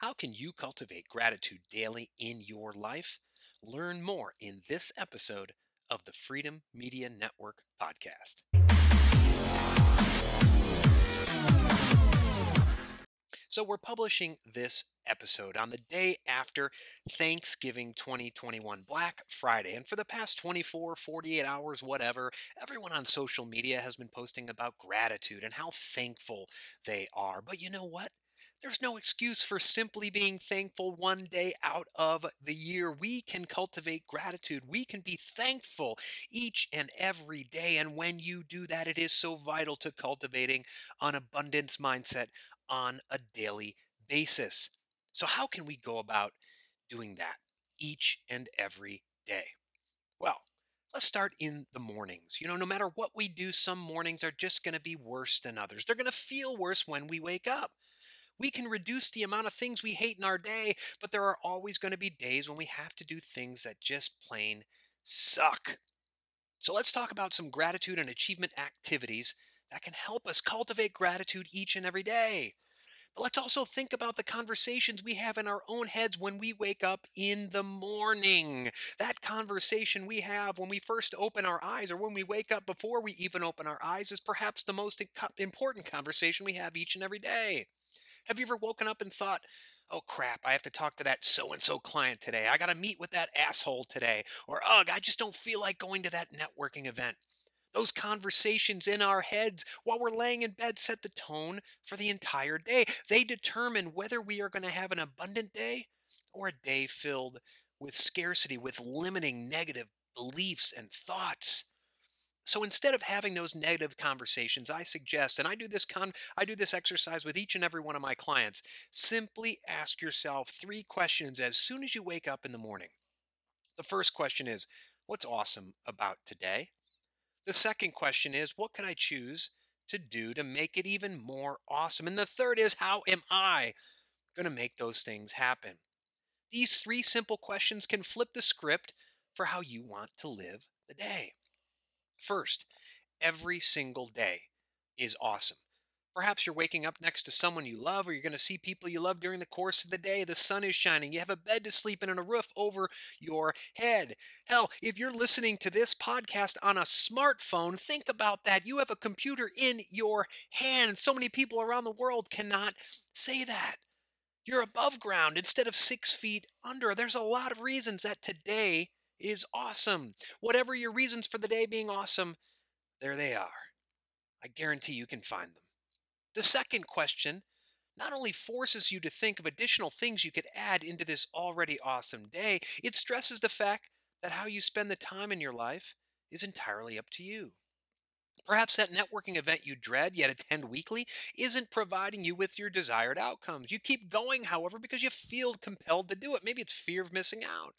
How can you cultivate gratitude daily in your life? Learn more in this episode of the Freedom Media Network podcast. So, we're publishing this episode on the day after Thanksgiving 2021, Black Friday. And for the past 24, 48 hours, whatever, everyone on social media has been posting about gratitude and how thankful they are. But you know what? There's no excuse for simply being thankful one day out of the year. We can cultivate gratitude. We can be thankful each and every day. And when you do that, it is so vital to cultivating an abundance mindset on a daily basis. So, how can we go about doing that each and every day? Well, let's start in the mornings. You know, no matter what we do, some mornings are just going to be worse than others. They're going to feel worse when we wake up. We can reduce the amount of things we hate in our day, but there are always going to be days when we have to do things that just plain suck. So let's talk about some gratitude and achievement activities that can help us cultivate gratitude each and every day. But let's also think about the conversations we have in our own heads when we wake up in the morning. That conversation we have when we first open our eyes or when we wake up before we even open our eyes is perhaps the most important conversation we have each and every day. Have you ever woken up and thought, oh crap, I have to talk to that so and so client today. I got to meet with that asshole today. Or, ugh, I just don't feel like going to that networking event. Those conversations in our heads while we're laying in bed set the tone for the entire day. They determine whether we are going to have an abundant day or a day filled with scarcity, with limiting negative beliefs and thoughts. So instead of having those negative conversations, I suggest, and I do this con I do this exercise with each and every one of my clients, simply ask yourself three questions as soon as you wake up in the morning. The first question is, what's awesome about today? The second question is, what can I choose to do to make it even more awesome? And the third is, how am I going to make those things happen? These three simple questions can flip the script for how you want to live the day. First, every single day is awesome. Perhaps you're waking up next to someone you love, or you're going to see people you love during the course of the day. The sun is shining. You have a bed to sleep in and a roof over your head. Hell, if you're listening to this podcast on a smartphone, think about that. You have a computer in your hand. So many people around the world cannot say that. You're above ground instead of six feet under. There's a lot of reasons that today is awesome. Whatever your reasons for the day being awesome, there they are. I guarantee you can find them. The second question not only forces you to think of additional things you could add into this already awesome day, it stresses the fact that how you spend the time in your life is entirely up to you. Perhaps that networking event you dread yet attend weekly isn't providing you with your desired outcomes. You keep going, however, because you feel compelled to do it. Maybe it's fear of missing out.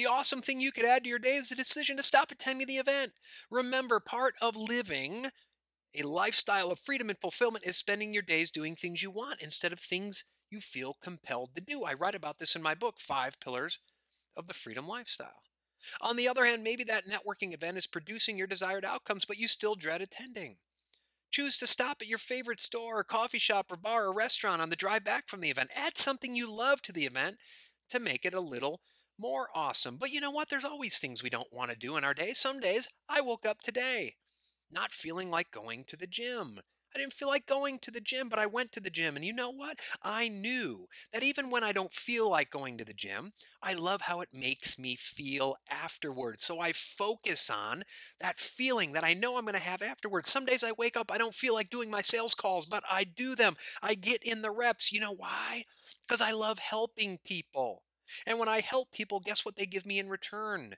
The awesome thing you could add to your day is the decision to stop attending the event. Remember, part of living a lifestyle of freedom and fulfillment is spending your days doing things you want instead of things you feel compelled to do. I write about this in my book, Five Pillars of the Freedom Lifestyle. On the other hand, maybe that networking event is producing your desired outcomes, but you still dread attending. Choose to stop at your favorite store, or coffee shop, or bar, or restaurant on the drive back from the event. Add something you love to the event to make it a little more awesome. But you know what? There's always things we don't want to do in our day. Some days I woke up today not feeling like going to the gym. I didn't feel like going to the gym, but I went to the gym. And you know what? I knew that even when I don't feel like going to the gym, I love how it makes me feel afterwards. So I focus on that feeling that I know I'm going to have afterwards. Some days I wake up, I don't feel like doing my sales calls, but I do them. I get in the reps. You know why? Because I love helping people. And when I help people, guess what they give me in return?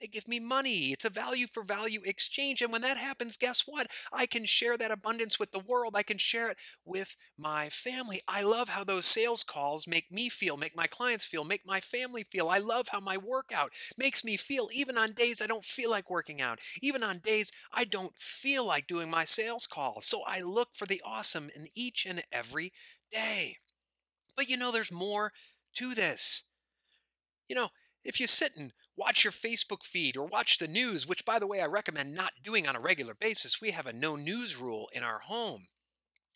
They give me money. It's a value for value exchange. And when that happens, guess what? I can share that abundance with the world. I can share it with my family. I love how those sales calls make me feel, make my clients feel, make my family feel. I love how my workout makes me feel, even on days I don't feel like working out, even on days I don't feel like doing my sales call. So I look for the awesome in each and every day. But you know, there's more to this. You know, if you sit and watch your Facebook feed or watch the news, which, by the way, I recommend not doing on a regular basis, we have a no news rule in our home.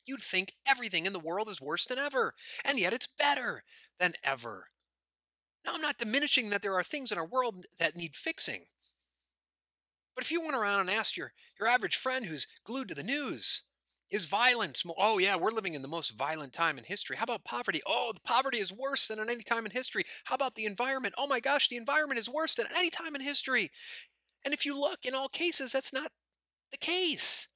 You'd think everything in the world is worse than ever, and yet it's better than ever. Now, I'm not diminishing that there are things in our world that need fixing. But if you went around and asked your, your average friend who's glued to the news, is violence mo- oh yeah we're living in the most violent time in history. How about poverty? Oh the poverty is worse than at any time in history. How about the environment? Oh my gosh the environment is worse than at any time in history. And if you look in all cases that's not the case.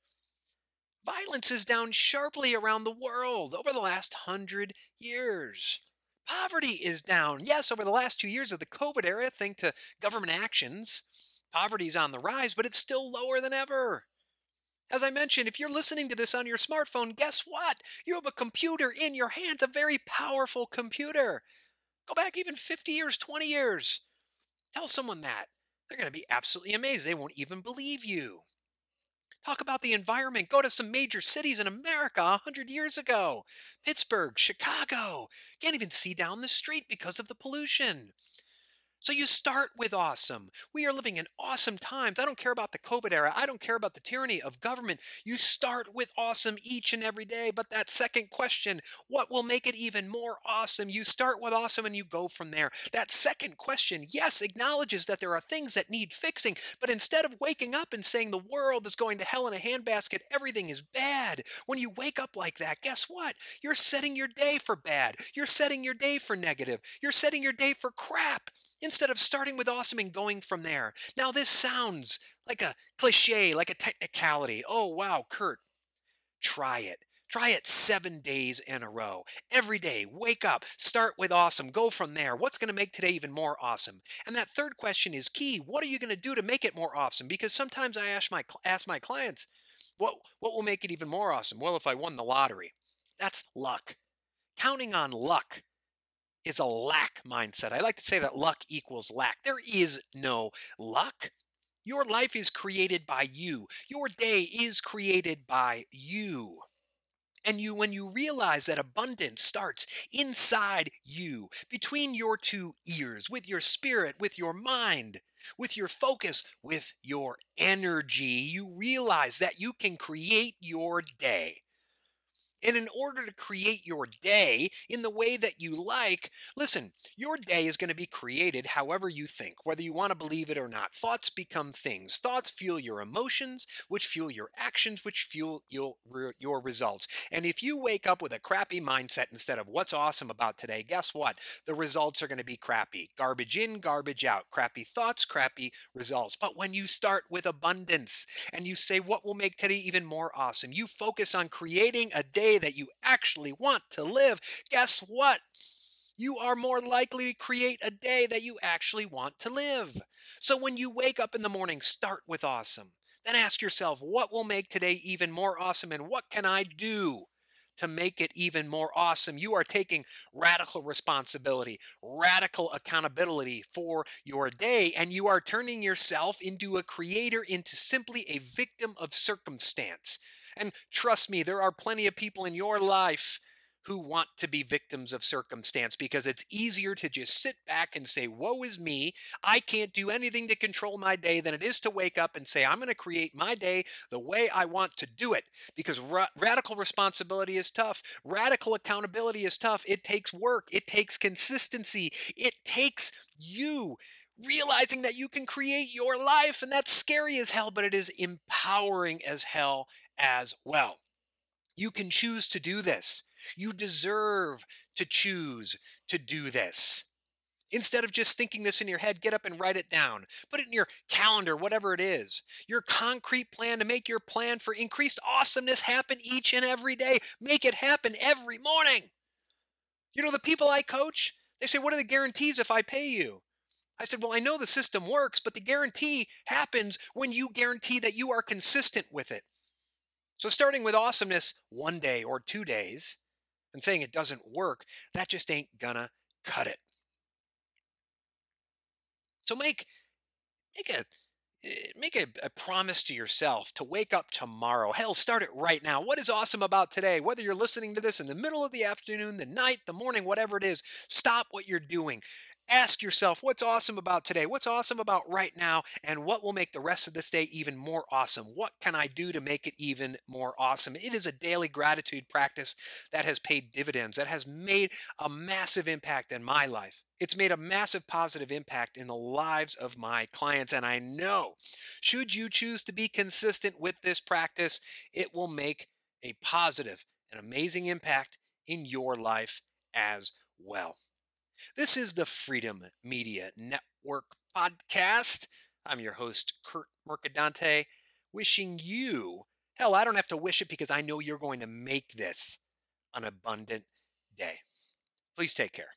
Violence is down sharply around the world over the last hundred years. Poverty is down yes over the last two years of the covid era thanks to government actions. Poverty is on the rise but it's still lower than ever as I mentioned, if you're listening to this on your smartphone, guess what? You have a computer in your hands, a very powerful computer. Go back even 50 years, 20 years. Tell someone that. They're going to be absolutely amazed. They won't even believe you. Talk about the environment. Go to some major cities in America 100 years ago Pittsburgh, Chicago. Can't even see down the street because of the pollution. So you start with awesome. We are living in awesome times. I don't care about the COVID era. I don't care about the tyranny of government. You start with awesome each and every day. But that second question, what will make it even more awesome? You start with awesome and you go from there. That second question, yes, acknowledges that there are things that need fixing. But instead of waking up and saying the world is going to hell in a handbasket, everything is bad, when you wake up like that, guess what? You're setting your day for bad. You're setting your day for negative. You're setting your day for crap instead of starting with awesome and going from there. Now, this sounds like a cliche, like a technicality. Oh, wow, Kurt, try it. Try it seven days in a row. Every day, wake up, start with awesome, go from there. What's going to make today even more awesome? And that third question is key. What are you going to do to make it more awesome? Because sometimes I ask my ask my clients, what what will make it even more awesome? Well, if I won the lottery, that's luck. Counting on luck is a lack mindset. I like to say that luck equals lack. There is no luck. Your life is created by you. Your day is created by you. And you when you realize that abundance starts inside you, between your two ears, with your spirit, with your mind, with your focus, with your energy, you realize that you can create your day. And in order to create your day in the way that you like, listen, your day is going to be created however you think, whether you want to believe it or not. Thoughts become things. Thoughts fuel your emotions, which fuel your actions, which fuel your, your results. And if you wake up with a crappy mindset instead of what's awesome about today, guess what? The results are going to be crappy. Garbage in, garbage out. Crappy thoughts, crappy results. But when you start with abundance and you say, what will make today even more awesome? You focus on creating a day that you actually want to live, guess what? You are more likely to create a day that you actually want to live. So when you wake up in the morning, start with awesome. Then ask yourself, what will make today even more awesome and what can I do? to make it even more awesome. You are taking radical responsibility, radical accountability for your day, and you are turning yourself into a creator, into simply a victim of circumstance. And trust me, there are plenty of people in your life who want to be victims of circumstance because it's easier to just sit back and say, Woe is me. I can't do anything to control my day than it is to wake up and say, I'm going to create my day the way I want to do it. Because ra- radical responsibility is tough. Radical accountability is tough. It takes work, it takes consistency, it takes you realizing that you can create your life. And that's scary as hell, but it is empowering as hell as well. You can choose to do this. You deserve to choose to do this. Instead of just thinking this in your head, get up and write it down. Put it in your calendar, whatever it is. Your concrete plan to make your plan for increased awesomeness happen each and every day. Make it happen every morning. You know, the people I coach, they say, What are the guarantees if I pay you? I said, Well, I know the system works, but the guarantee happens when you guarantee that you are consistent with it. So starting with awesomeness one day or two days and saying it doesn't work, that just ain't gonna cut it. So make make a eh, make a, a, promise to yourself to wake up tomorrow. Hell, start it right now. What is awesome about today? Whether you're listening to this in the middle of the afternoon, the night, the morning, whatever it is, stop what you're doing Ask yourself what's awesome about today? What's awesome about right now? And what will make the rest of this day even more awesome? What can I do to make it even more awesome? It is a daily gratitude practice that has paid dividends, that has made a massive impact in my life. It's made a massive positive impact in the lives of my clients. And I know, should you choose to be consistent with this practice, it will make a positive and amazing impact in your life as well. This is the Freedom Media Network podcast. I'm your host, Kurt Mercadante, wishing you, hell, I don't have to wish it because I know you're going to make this an abundant day. Please take care.